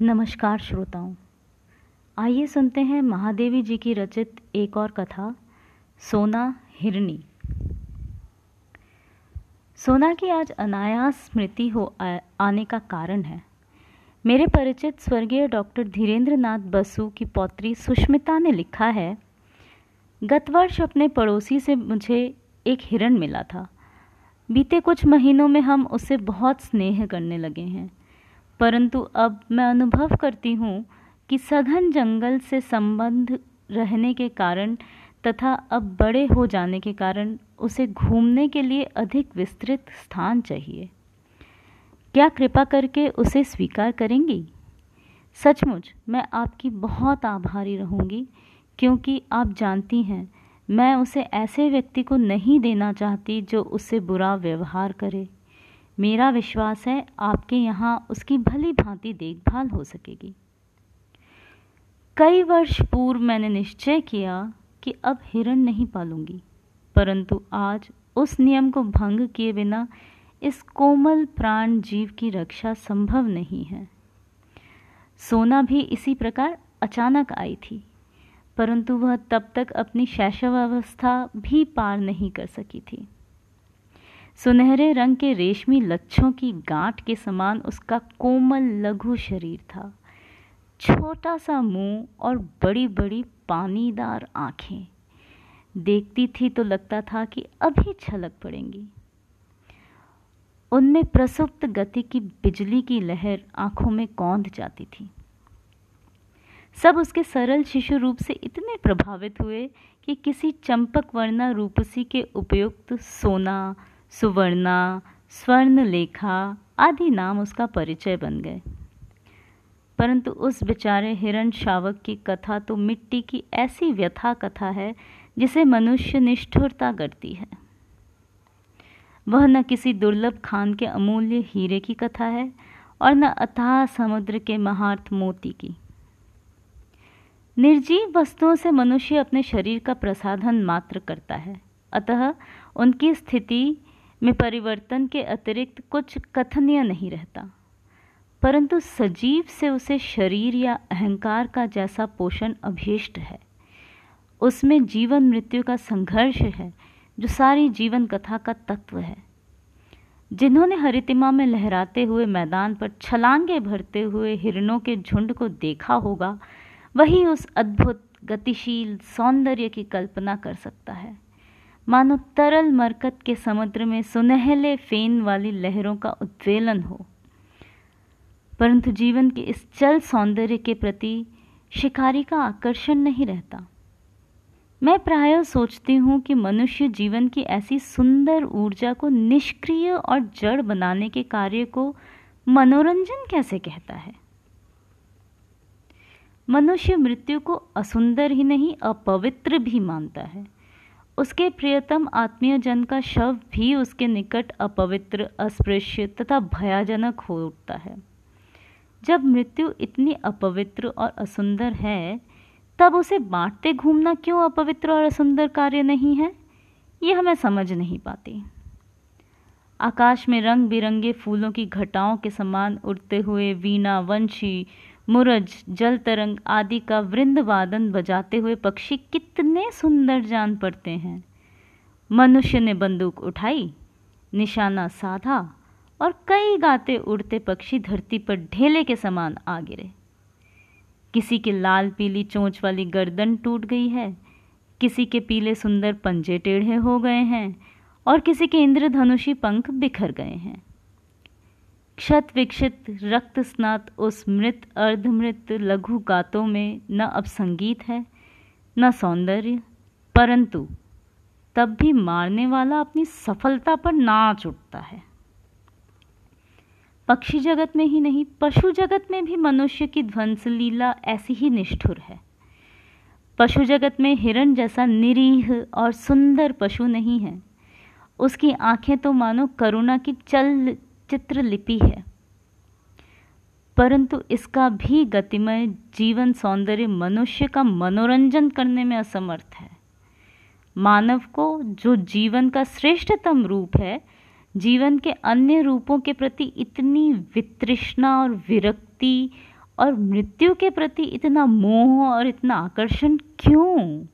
नमस्कार श्रोताओं। आइए सुनते हैं महादेवी जी की रचित एक और कथा, सोना हिरनी। सोना की आज अनायास स्मृति हो आने का कारण है। मेरे परिचित स्वर्गीय डॉक्टर धीरेन्द्र नाथ बसु की पौत्री सुष्मिता ने लिखा है, गत वर्ष अपने पड़ोसी से मुझे एक हिरण मिला था। बीते कुछ महीनों में हम उससे बहुत स्नेह करने लगे हैं। परंतु अब मैं अनुभव करती हूँ कि सघन जंगल से संबंध रहने के कारण तथा अब बड़े हो जाने के कारण उसे घूमने के लिए अधिक विस्तृत स्थान चाहिए। क्या कृपा करके उसे स्वीकार करेंगी? सचमुच, मैं आपकी बहुत आभारी रहूँगी, क्योंकि आप जानती हैं, मैं उसे ऐसे व्यक्ति को नहीं देना चाहती जो उससे बुरा व्यवहार करे। मेरा विश्वास है आपके यहाँ उसकी भली भांति देखभाल हो सकेगी। कई वर्ष पूर्व मैंने निश्चय किया कि अब हिरण नहीं पालूँगी, परंतु आज उस नियम को भंग किए बिना इस कोमल प्राण जीव की रक्षा संभव नहीं है। सोना भी इसी प्रकार अचानक आई थी, परंतु वह तब तक अपनी शैशवावस्था भी पार नहीं कर सकी थी। सुनहरे रंग के रेशमी लच्छों की गांठ के समान उसका कोमल लघु शरीर था। छोटा सा मुँह और बड़ी बड़ी पानीदार आँखें। देखती थी तो लगता था कि अभी छलक पड़ेंगी। उनमें प्रसुप्त गति की बिजली की लहर आँखों में कौंध जाती थी। सब उसके सरल शिशु रूप से इतने प्रभावित हुए कि किसी चंपक वर्णा रूपसी के उपयुक्त सोना सुवर्णा, स्वर्ण लेखा आदि नाम उसका परिचय बन गए। परंतु उस बेचारे हिरण शावक की कथा तो मिट्टी की ऐसी व्यथा कथा है जिसे मनुष्य निष्ठुरता करती है। वह न किसी दुर्लभ खान के अमूल्य हीरे की कथा है और न अथाह समुद्र के महार्थ मोती की। निर्जीव वस्तुओं से मनुष्य अपने शरीर का प्रसाधन मात्र करता है। अतः उनकी स्थिति में परिवर्तन के अतिरिक्त कुछ कथनीय नहीं रहता। परंतु सजीव से उसे शरीर या अहंकार का जैसा पोषण अभीष्ट है। उसमें जीवन मृत्यु का संघर्ष है, जो सारी जीवन कथा का तत्व है। जिन्होंने हरितिमा में लहराते हुए मैदान पर छलांगे भरते हुए हिरणों के झुंड को देखा होगा, वही उस अद्भुत, गतिशील सौंदर्य की कल्पना कर सकता है। मानो तरल मरकत के समुद्र में सुनहले फेन वाली लहरों का उद्वेलन हो। परंतु जीवन के इस चल सौंदर्य के प्रति शिकारी का आकर्षण नहीं रहता। मैं प्राय सोचती हूँ कि मनुष्य जीवन की ऐसी सुंदर ऊर्जा को निष्क्रिय और जड़ बनाने के कार्य को मनोरंजन कैसे कहता है? मनुष्य मृत्यु को असुंदर ही नहीं, अपवित्र भी मानता है। उसके प्रियतम आत्मीय जन का शव भी उसके निकट अपवित्र, अस्पृश्य तथा भयाजनक हो उठता है। जब मृत्यु इतनी अपवित्र और असुंदर है, तब उसे बांटते घूमना क्यों अपवित्र और असुंदर कार्य नहीं है? ये हमें समझ नहीं पाती। आकाश में रंग बिरंगे फूलों की घटाओं के समान उड़ते हुए वीणा वंशी मुरज, जल तरंग आदि का वृंद वादन बजाते हुए पक्षी कितने सुंदर जान पड़ते हैं। मनुष्य ने बंदूक उठाई, निशाना साधा और कई गाते उड़ते पक्षी धरती पर ढेले के समान आ गिरे। किसी की लाल पीली चोंच वाली गर्दन टूट गई है, किसी के पीले सुंदर पंजे टेढ़े हो गए हैं और किसी के इंद्रधनुषी पंख बिखर गए हैं। क्षत विक्षित रक्त स्नात उस मृत अर्धमृत लघु गातों में न अब संगीत है, न सौंदर्य, परंतु तब भी मारने वाला अपनी सफलता पर नाच उठता है। पक्षी जगत में ही नहीं, पशु जगत में भी मनुष्य की ध्वंस लीला ऐसी ही निष्ठुर है। पशु जगत में हिरण जैसा निरीह और सुंदर पशु नहीं है। उसकी आँखें तो मानो करुणा की चल चित्रलिपि है। परंतु इसका भी गतिमय जीवन सौंदर्य मनुष्य का मनोरंजन करने में असमर्थ है। मानव को जो जीवन का श्रेष्ठतम रूप है, जीवन के अन्य रूपों के प्रति इतनी वितृष्णा और विरक्ति और मृत्यु के प्रति इतना मोह और इतना आकर्षण क्यों?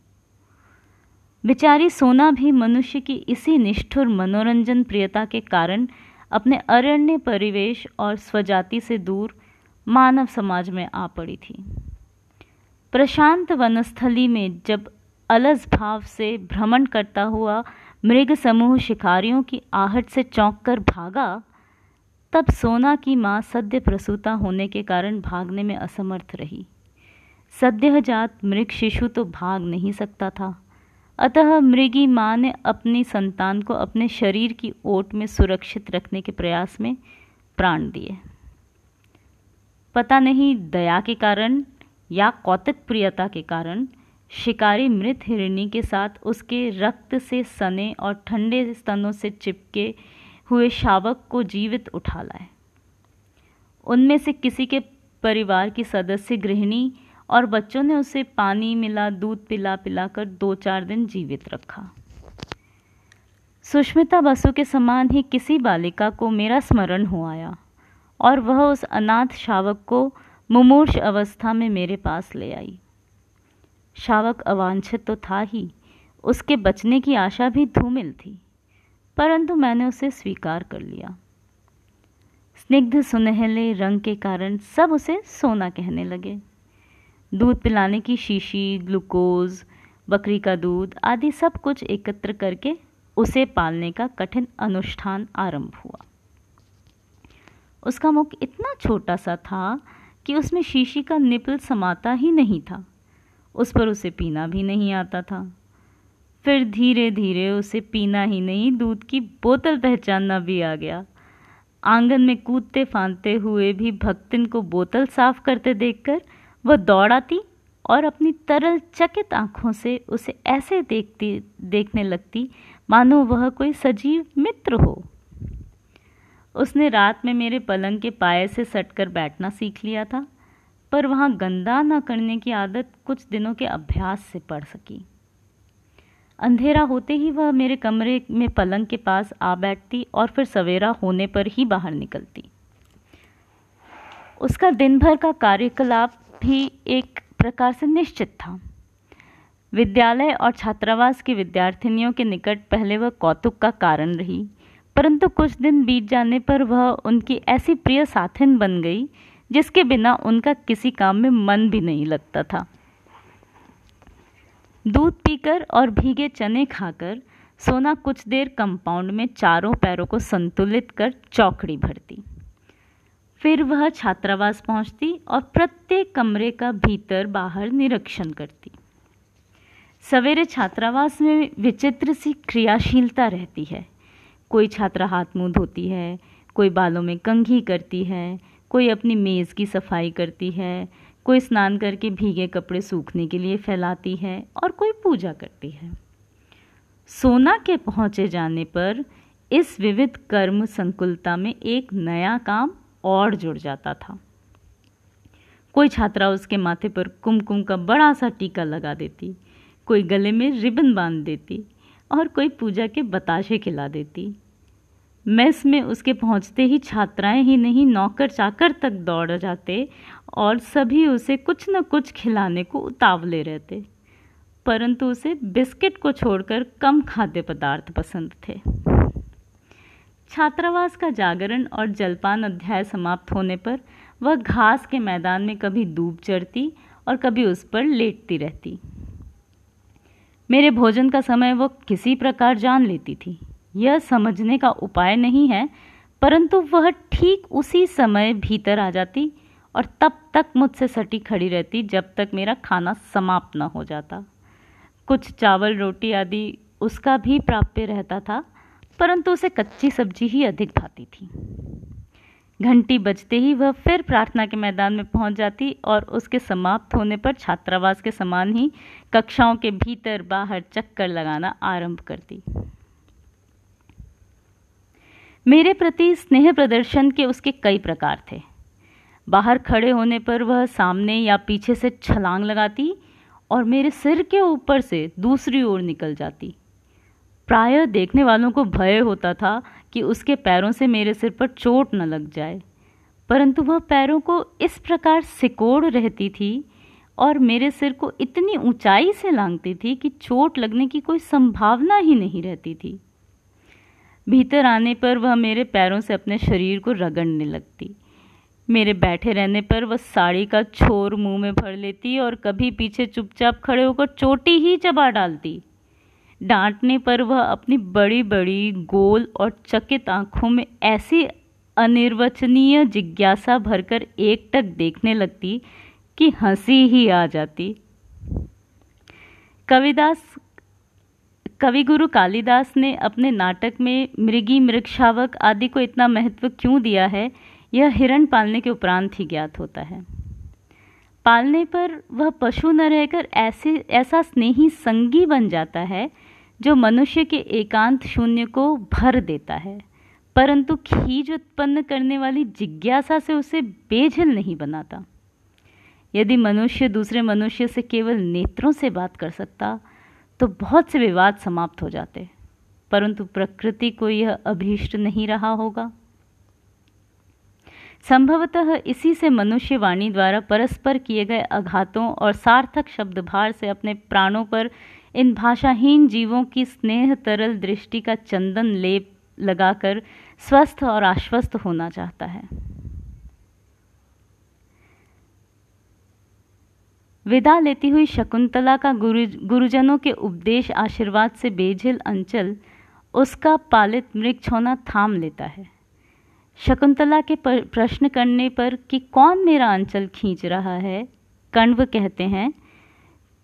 बेचारी सोना भी मनुष्य की इसी निष्ठुर मनोरंजन प्रियता के कारण अपने अरण्य परिवेश और स्वजाति से दूर मानव समाज में आ पड़ी थी। प्रशांत वनस्थली में जब अलस भाव से भ्रमण करता हुआ मृग समूह शिकारियों की आहट से चौंक कर भागा, तब सोना की माँ सद्य प्रसूता होने के कारण भागने में असमर्थ रही। सद्यजात मृग शिशु तो भाग नहीं सकता था। अतः मृगी माँ ने अपनी संतान को अपने शरीर की ओट में सुरक्षित रखने के प्रयास में प्राण दिए। पता नहीं दया के कारण या कौतिक प्रियता के कारण शिकारी मृत हिरणी के साथ उसके रक्त से सने और ठंडे स्तनों से चिपके हुए शावक को जीवित उठा लाए। उनमें से किसी के परिवार की सदस्य गृहिणी और बच्चों ने उसे पानी मिला, दूध पिला पिला कर दो चार दिन जीवित रखा। सुष्मिता बसु के समान ही किसी बालिका को मेरा स्मरण हो आया और वह उस अनाथ शावक को मुमूर्ष अवस्था में मेरे पास ले आई। शावक अवांछित तो था ही, उसके बचने की आशा भी धूमिल थी, परंतु मैंने उसे स्वीकार कर लिया। स्निग्ध सुनहले रंग के कारण सब उसे सोना कहने लगे। दूध पिलाने की शीशी, ग्लूकोज, बकरी का दूध आदि सब कुछ एकत्र करके उसे पालने का कठिन अनुष्ठान आरंभ हुआ। उसका मुख इतना छोटा सा था कि उसमें शीशी का निपल समाता ही नहीं था। उस पर उसे पीना भी नहीं आता था। फिर धीरे धीरे उसे पीना ही नहीं, दूध की बोतल पहचानना भी आ गया। आँगन में कूदते फांदते हुए भी भक्तिन को बोतल साफ़ करते देखकर वह दौड़ाती और अपनी तरल चकित आँखों से उसे ऐसे देखती, देखने लगती, मानो वह कोई सजीव मित्र हो। उसने रात में मेरे पलंग के पाए से सटकर बैठना सीख लिया था, पर वहाँ गंदा न करने की आदत कुछ दिनों के अभ्यास से पड़ सकी। अंधेरा होते ही वह मेरे कमरे में पलंग के पास आ बैठती और फिर सवेरा होने पर ही बाहर निकलती। उसका दिन भर का कार्यकलाप भी एक प्रकार से निश्चित था। विद्यालय और छात्रावास की विद्यार्थिनियों के निकट पहले वह कौतुक का कारण रही, परंतु कुछ दिन बीत जाने पर वह उनकी ऐसी प्रिय साथिन बन गई, जिसके बिना उनका किसी काम में मन भी नहीं लगता था। दूध पीकर और भीगे चने खाकर सोना कुछ देर कंपाउंड में चारों पैरों को संतुलित कर चौकड़ी भरती। फिर वह छात्रावास पहुँचती और प्रत्येक कमरे का भीतर बाहर निरीक्षण करती। सवेरे छात्रावास में विचित्र सी क्रियाशीलता रहती है। कोई छात्रा हाथ मुँह धोती है, कोई बालों में कंघी करती है, कोई अपनी मेज़ की सफ़ाई करती है, कोई स्नान करके भीगे कपड़े सूखने के लिए फैलाती है और कोई पूजा करती है। सोना के पहुँचे जाने पर इस विविध कर्म संकुलता में एक नया काम और जुड़ जाता था। कोई छात्रा उसके माथे पर कुमकुम का बड़ा सा टीका लगा देती, कोई गले में रिबन बाँध देती और कोई पूजा के बताशे खिला देती। मेस में उसके पहुँचते ही छात्राएँ ही नहीं नौकर चाकर तक दौड़ जाते और सभी उसे कुछ न कुछ खिलाने को उतावले रहते, परंतु उसे बिस्किट को छोड़कर कम खाद्य पदार्थ पसंद थे। छात्रावास का जागरण और जलपान अध्याय समाप्त होने पर वह घास के मैदान में कभी डूब चढ़ती और कभी उस पर लेटती रहती। मेरे भोजन का समय वो किसी प्रकार जान लेती थी। यह समझने का उपाय नहीं है, परंतु वह ठीक उसी समय भीतर आ जाती और तब तक मुझसे सटी खड़ी रहती जब तक मेरा खाना समाप्त न हो जाता। कुछ चावल रोटी आदि उसका भी प्राप्य रहता था परंतु उसे कच्ची सब्ज़ी ही अधिक भाती थी। घंटी बजते ही वह फिर प्रार्थना के मैदान में पहुँच जाती और उसके समाप्त होने पर छात्रावास के समान ही कक्षाओं के भीतर बाहर चक्कर लगाना आरंभ करती मेरे प्रति स्नेह प्रदर्शन के उसके कई प्रकार थे। बाहर खड़े होने पर वह सामने या पीछे से छलांग लगाती और मेरे सिर के ऊपर से दूसरी ओर निकल जाती। प्राय देखने वालों को भय होता था कि उसके पैरों से मेरे सिर पर चोट न लग जाए। परंतु वह पैरों को इस प्रकार सिकोड़ रहती थी और मेरे सिर को इतनी ऊंचाई से लांगती थी कि चोट लगने की कोई संभावना ही नहीं रहती थी। भीतर आने पर वह मेरे पैरों से अपने शरीर को रगड़ने लगती। मेरे बैठे रहने पर वह साड़ी का छोर मुँह में भर लेती और कभी पीछे चुपचाप खड़े होकर चोटी ही चबा डालती। डांटने पर वह अपनी बड़ी बड़ी गोल और चकित आँखों में ऐसी अनिर्वचनीय जिज्ञासा भरकर एकटक देखने लगती कि हँसी ही आ जाती। कविदास, कविगुरु कालिदास ने अपने नाटक में मृगी, मृगशावक आदि को इतना महत्व क्यों दिया है, यह हिरण पालने के उपरांत ही ज्ञात होता है। पालने पर वह पशु न रहकर ऐसे, ऐसा स्नेही संगी बन जाता है जो मनुष्य के एकांत शून्य को भर देता है, परंतु खीज उत्पन्न करने वाली जिज्ञासा से उसे बेझिल नहीं बनाता। यदि मनुष्य दूसरे मनुष्य से केवल नेत्रों से बात कर सकता तो बहुत से विवाद समाप्त हो जाते, परंतु प्रकृति को यह अभीष्ट नहीं रहा होगा। संभवतः इसी से मनुष्य वाणी द्वारा परस्पर किए गए आघातों और सार्थक शब्द भार से अपने प्राणों पर इन भाषाहीन जीवों की स्नेह तरल दृष्टि का चंदन लेप लगाकर स्वस्थ और आश्वस्त होना चाहता है। विदा लेती हुई शकुंतला का गुरु, गुरुजनों के उपदेश आशीर्वाद से बेझिल अंचल, उसका पालित मृग छोना थाम लेता है। शकुंतला के प्रश्न करने पर कि कौन मेरा अंचल खींच रहा है? कण्व कहते हैं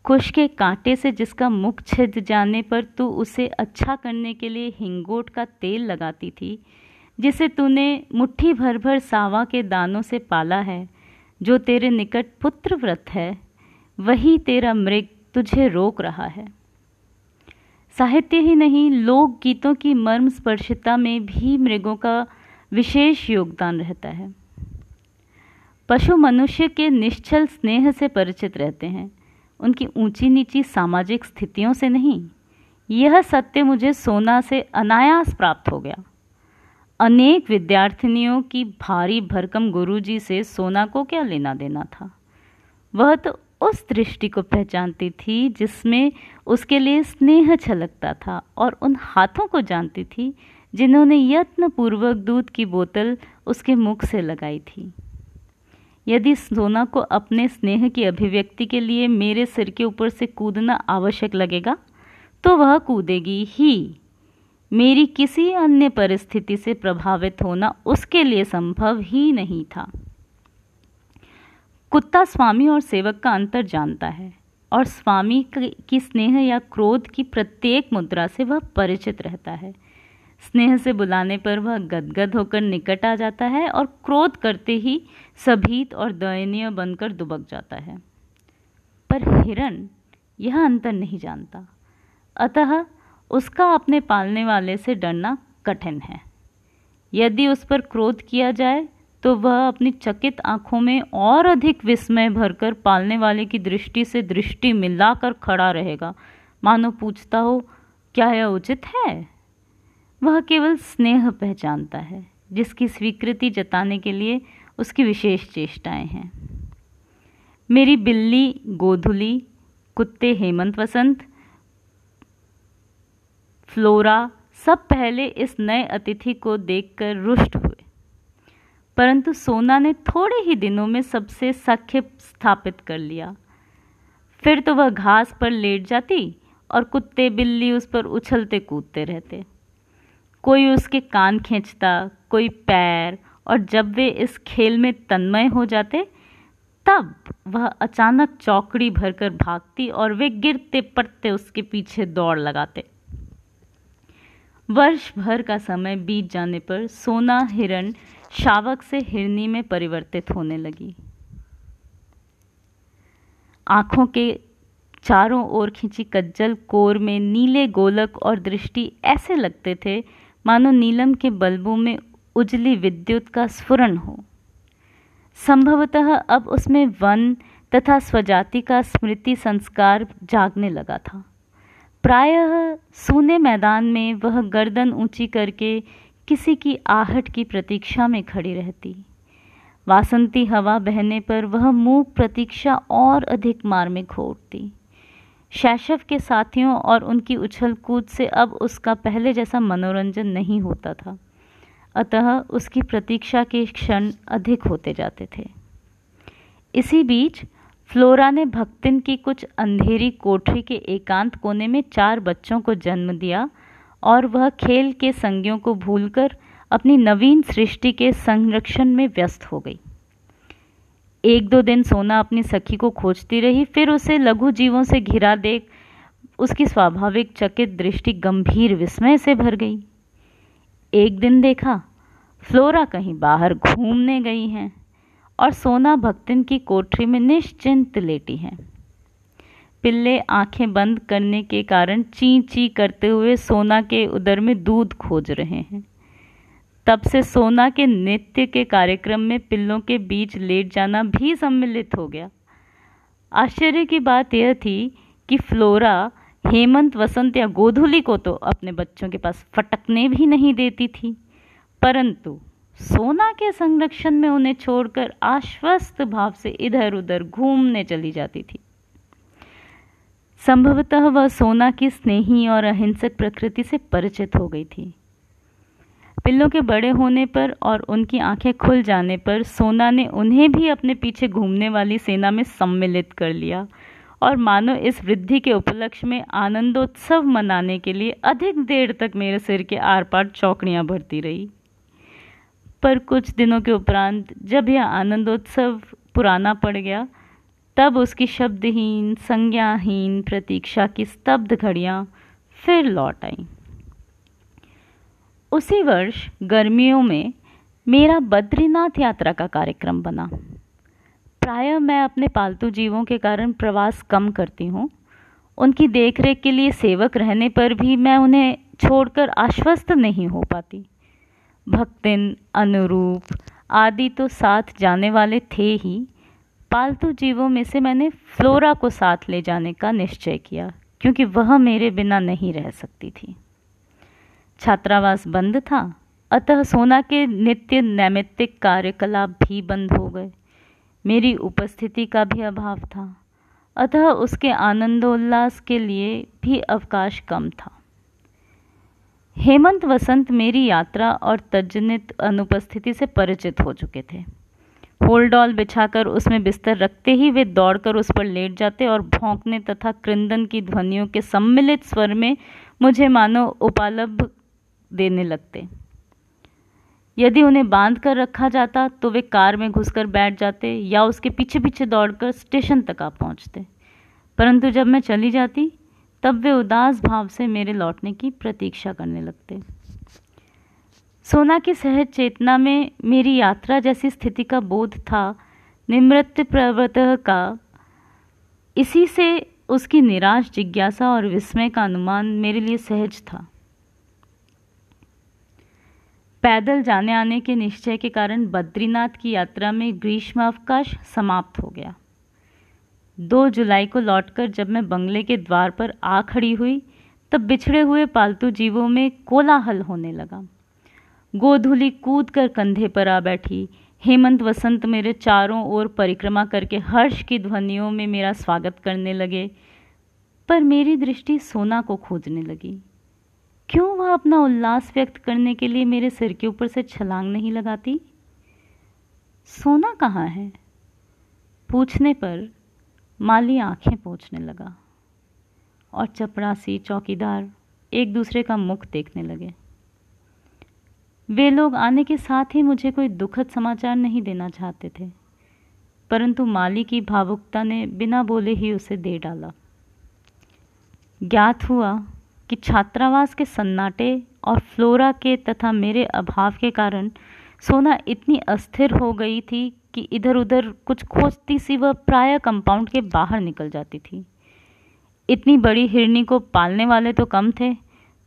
कुश के कांटे से जिसका मुख छिद जाने पर तू उसे अच्छा करने के लिए हिंगोट का तेल लगाती थी, जिसे तूने मुट्ठी भर भर सावा के दानों से पाला है, जो तेरे निकट पुत्र व्रत है, वही तेरा मृग तुझे रोक रहा है। साहित्य ही नहीं, लोक गीतों की मर्म स्पर्शिता में भी मृगों का विशेष योगदान रहता है। पशु मनुष्य के निश्चल स्नेह से परिचित रहते हैं। उनकी ऊँची नीची सामाजिक स्थितियों से नहीं। यह सत्य मुझे सोना से अनायास प्राप्त हो गया। अनेक विद्यार्थिनियों की भारी भरकम गुरुजी से सोना को क्या लेना देना था? वह तो उस दृष्टि को पहचानती थी जिसमें उसके लिए स्नेह छलकता था और उन हाथों को जानती थी जिन्होंने यत्नपूर्वक दूध की बोतल उसके मुख से लगाई थी। यदि सोना को अपने स्नेह की अभिव्यक्ति के लिए मेरे सिर के ऊपर से कूदना आवश्यक लगेगा तो वह कूदेगी ही। मेरी किसी अन्य परिस्थिति से प्रभावित होना उसके लिए संभव ही नहीं था। कुत्ता स्वामी और सेवक का अंतर जानता है, और स्वामी की स्नेह या क्रोध की प्रत्येक मुद्रा से वह परिचित रहता है। स्नेह से बुलाने पर वह गदगद होकर निकट आ जाता है और क्रोध करते ही सभीत और दयनीय बनकर दुबक जाता है। पर हिरण यह अंतर नहीं जानता। अतः उसका अपने पालने वाले से डरना कठिन है। यदि उस पर क्रोध किया जाए तो वह अपनी चकित आँखों में और अधिक विस्मय भरकर पालने वाले की दृष्टि से दृष्टि मिलाकर खड़ा रहेगा। मानो पूछता हो, क्या यह उचित है? वह केवल स्नेह पहचानता है, जिसकी स्वीकृति जताने के लिए उसकी विशेष चेष्टाएँ हैं। मेरी बिल्ली गोधुली, कुत्ते हेमंत वसंत, फ्लोरा सब पहले इस नए अतिथि को देखकर रुष्ट हुए। परंतु सोना ने थोड़े ही दिनों में सबसे सख्य स्थापित कर लिया। फिर तो वह घास पर लेट जाती और कुत्ते बिल्ली उस पर उछलते कूदते रहते। कोई उसके कान खींचता, कोई पैर, और जब वे इस खेल में तन्मय हो जाते, तब वह अचानक चौकड़ी भरकर भागती और वे गिरते पड़ते उसके पीछे दौड़ लगाते। वर्ष भर का समय बीत जाने पर सोना हिरण शावक से हिरनी में परिवर्तित होने लगी। आँखों के चारों ओर खींची कज्जल कोर में नीले गोलक और दृष्टि ऐसे लगते थे मानो नीलम के बल्बों में उजली विद्युत का स्फुरन हो। संभवतः अब उसमें वन तथा स्वजाति का स्मृति संस्कार जागने लगा था। प्रायः सूने मैदान में वह गर्दन ऊँची करके किसी की आहट की प्रतीक्षा में खड़ी रहती। वासंती हवा बहने पर वह मुँह प्रतीक्षा और अधिक मार्मिक हो उठती। शैशव के साथियों और उनकी उछल कूद से अब उसका पहले जैसा मनोरंजन नहीं होता था। अतः उसकी प्रतीक्षा के क्षण अधिक होते जाते थे। इसी बीच, फ्लोरा ने भक्तिन की कुछ अंधेरी कोठरी के एकांत कोने में चार बच्चों को जन्म दिया और वह खेल के संज्ञों को भूलकर अपनी नवीन सृष्टि के संरक्षण में व्यस्त हो गई। एक दो दिन सोना अपनी सखी को खोजती रही, फिर उसे लघु जीवों से घिरा देख उसकी स्वाभाविक चकित दृष्टि गंभीर विस्मय से भर गई। एक दिन देखा, फ्लोरा कहीं बाहर घूमने गई हैं और सोना भक्तिन की कोठरी में निश्चिंत लेटी हैं। पिल्ले आँखें बंद करने के कारण ची ची करते हुए सोना के उदर में दूध खोज रहे हैं। तब से सोना के नृत्य के कार्यक्रम में पिल्लों के बीच लेट जाना भी सम्मिलित हो गया। आश्चर्य की बात यह थी कि फ्लोरा, हेमंत, वसंत या गोधुली को तो अपने बच्चों के पास फटकने भी नहीं देती थी। परंतु सोना के संरक्षण में उन्हें छोड़कर आश्वस्त भाव से इधर उधर घूमने चली जाती थी। संभवतः वह सोना की स्नेही और अहिंसक प्रकृति से परिचित हो गई थी। पिल्लों के बड़े होने पर और उनकी आँखें खुल जाने पर सोना ने उन्हें भी अपने पीछे घूमने वाली सेना में सम्मिलित कर लिया। और मानो इस वृद्धि के उपलक्ष्य में आनंदोत्सव मनाने के लिए अधिक देर तक मेरे सिर के आर पार चौकड़ियाँ भरती रही। पर कुछ दिनों के उपरांत जब यह आनंदोत्सव पुराना पड़ गया, तब उसकी शब्दहीन, संज्ञाहीन, प्रतीक्षा की स्तब्ध घड़ियाँ फिर लौट आईं। उसी वर्ष गर्मियों में मेरा बद्रीनाथ यात्रा का कार्यक्रम बना। प्रायः मैं अपने पालतू जीवों के कारण प्रवास कम करती हूँ। उनकी देखरेख के लिए सेवक रहने पर भी मैं उन्हें छोड़कर आश्वस्त नहीं हो पाती। भक्तिन, अनुरूप आदि तो साथ जाने वाले थे ही। पालतू जीवों में से मैंने फ्लोरा को साथ ले जाने का निश्चय किया, क्योंकि वह मेरे बिना नहीं रह सकती थी। छात्रावास बंद था। अतः सोना के नित्य नैमित्तिक कार्यकलाप भी बंद हो गए। मेरी उपस्थिति का भी अभाव था। अतः उसके आनंदोल्लास के लिए भी अवकाश कम था। हेमंत वसंत मेरी यात्रा और तर्जनित अनुपस्थिति से परिचित हो चुके थे। होलडॉल बिछाकर उसमें बिस्तर रखते ही वे दौड़कर उस पर लेट जाते और भौंकने तथा कृंदन की ध्वनियों के सम्मिलित स्वर में मुझे मानो उपालब्ध देने लगते। यदि उन्हें बाँध कर रखा जाता तो वे कार में घुसकर बैठ जाते या उसके पीछे पीछे दौड़कर स्टेशन तक आ पहुँचते। परंतु जब मैं चली जाती, तब वे उदास भाव से मेरे लौटने की प्रतीक्षा करने लगते। सोना की सहज चेतना में मेरी यात्रा जैसी स्थिति का बोध था निमृत्य प्रवत का। इसी से उसकी निराश जिज्ञासा और विस्मय का अनुमान मेरे लिए सहज था। पैदल जाने आने के निश्चय के कारण बद्रीनाथ की यात्रा में ग्रीष्म अवकाश समाप्त हो गया। दो जुलाई को लौटकर जब मैं बंगले के द्वार पर आ खड़ी हुई, तब बिछड़े हुए पालतू जीवों में कोलाहल होने लगा। गोधुली कूद कर कंधे पर आ बैठी। हेमंत वसंत मेरे चारों ओर परिक्रमा करके हर्ष की ध्वनियों में मेरा स्वागत करने लगे, पर मेरी दृष्टि सोना को खोजने लगी। क्यों वह अपना उल्लास व्यक्त करने के लिए मेरे सिर के ऊपर से छलांग नहीं लगाती? सोना कहाँ है? पूछने पर माली आँखें पोछने लगा और चपरासी चौकीदार एक दूसरे का मुख देखने लगे। वे लोग आने के साथ ही मुझे कोई दुखद समाचार नहीं देना चाहते थे, परंतु माली की भावुकता ने बिना बोले ही उसे दे डाला। ज्ञात हुआ कि छात्रावास के सन्नाटे और फ्लोरा के तथा मेरे अभाव के कारण सोना इतनी अस्थिर हो गई थी कि इधर उधर कुछ खोजती सी वह प्राय कंपाउंड के बाहर निकल जाती थी। इतनी बड़ी हिरनी को पालने वाले तो कम थे,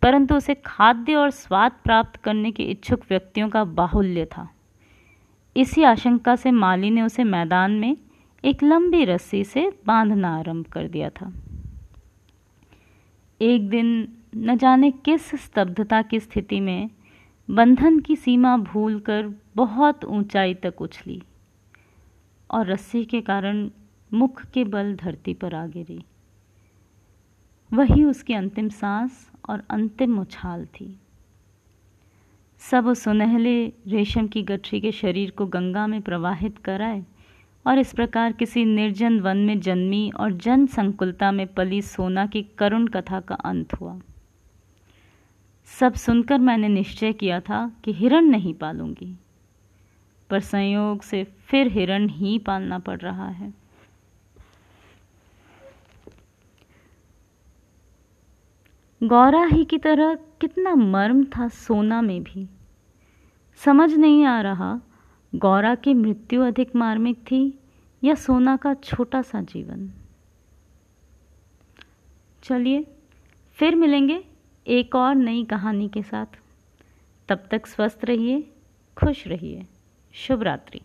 परंतु उसे खाद्य और स्वाद प्राप्त करने के इच्छुक व्यक्तियों का बाहुल्य था। इसी आशंका से माली ने उसे मैदान में एक लंबी रस्सी से बांधना आरंभ कर दिया था। एक दिन न जाने किस स्तब्धता की स्थिति में बंधन की सीमा भूलकर बहुत ऊंचाई तक उछली और रस्सी के कारण मुख के बल धरती पर आ गिरी। वही उसकी अंतिम सांस और अंतिम उछाल थी। सब सुनहले रेशम की गठरी के शरीर को गंगा में प्रवाहित कराए और इस प्रकार किसी निर्जन वन में जन्मी और जन संकुलता में पली सोना की करुण कथा का अंत हुआ। सब सुनकर मैंने निश्चय किया था कि हिरण नहीं पालूँगी। पर संयोग से फिर हिरण ही पालना पड़ रहा है। गौरा ही की तरह कितना मर्म था सोना में भी। समझ नहीं आ रहा गौरा की मृत्यु अधिक मार्मिक थी या सोना का छोटा सा जीवन? चलिए, फिर मिलेंगे एक और नई कहानी के साथ। तब तक स्वस्थ रहिए, खुश रहिए। शुभ रात्रि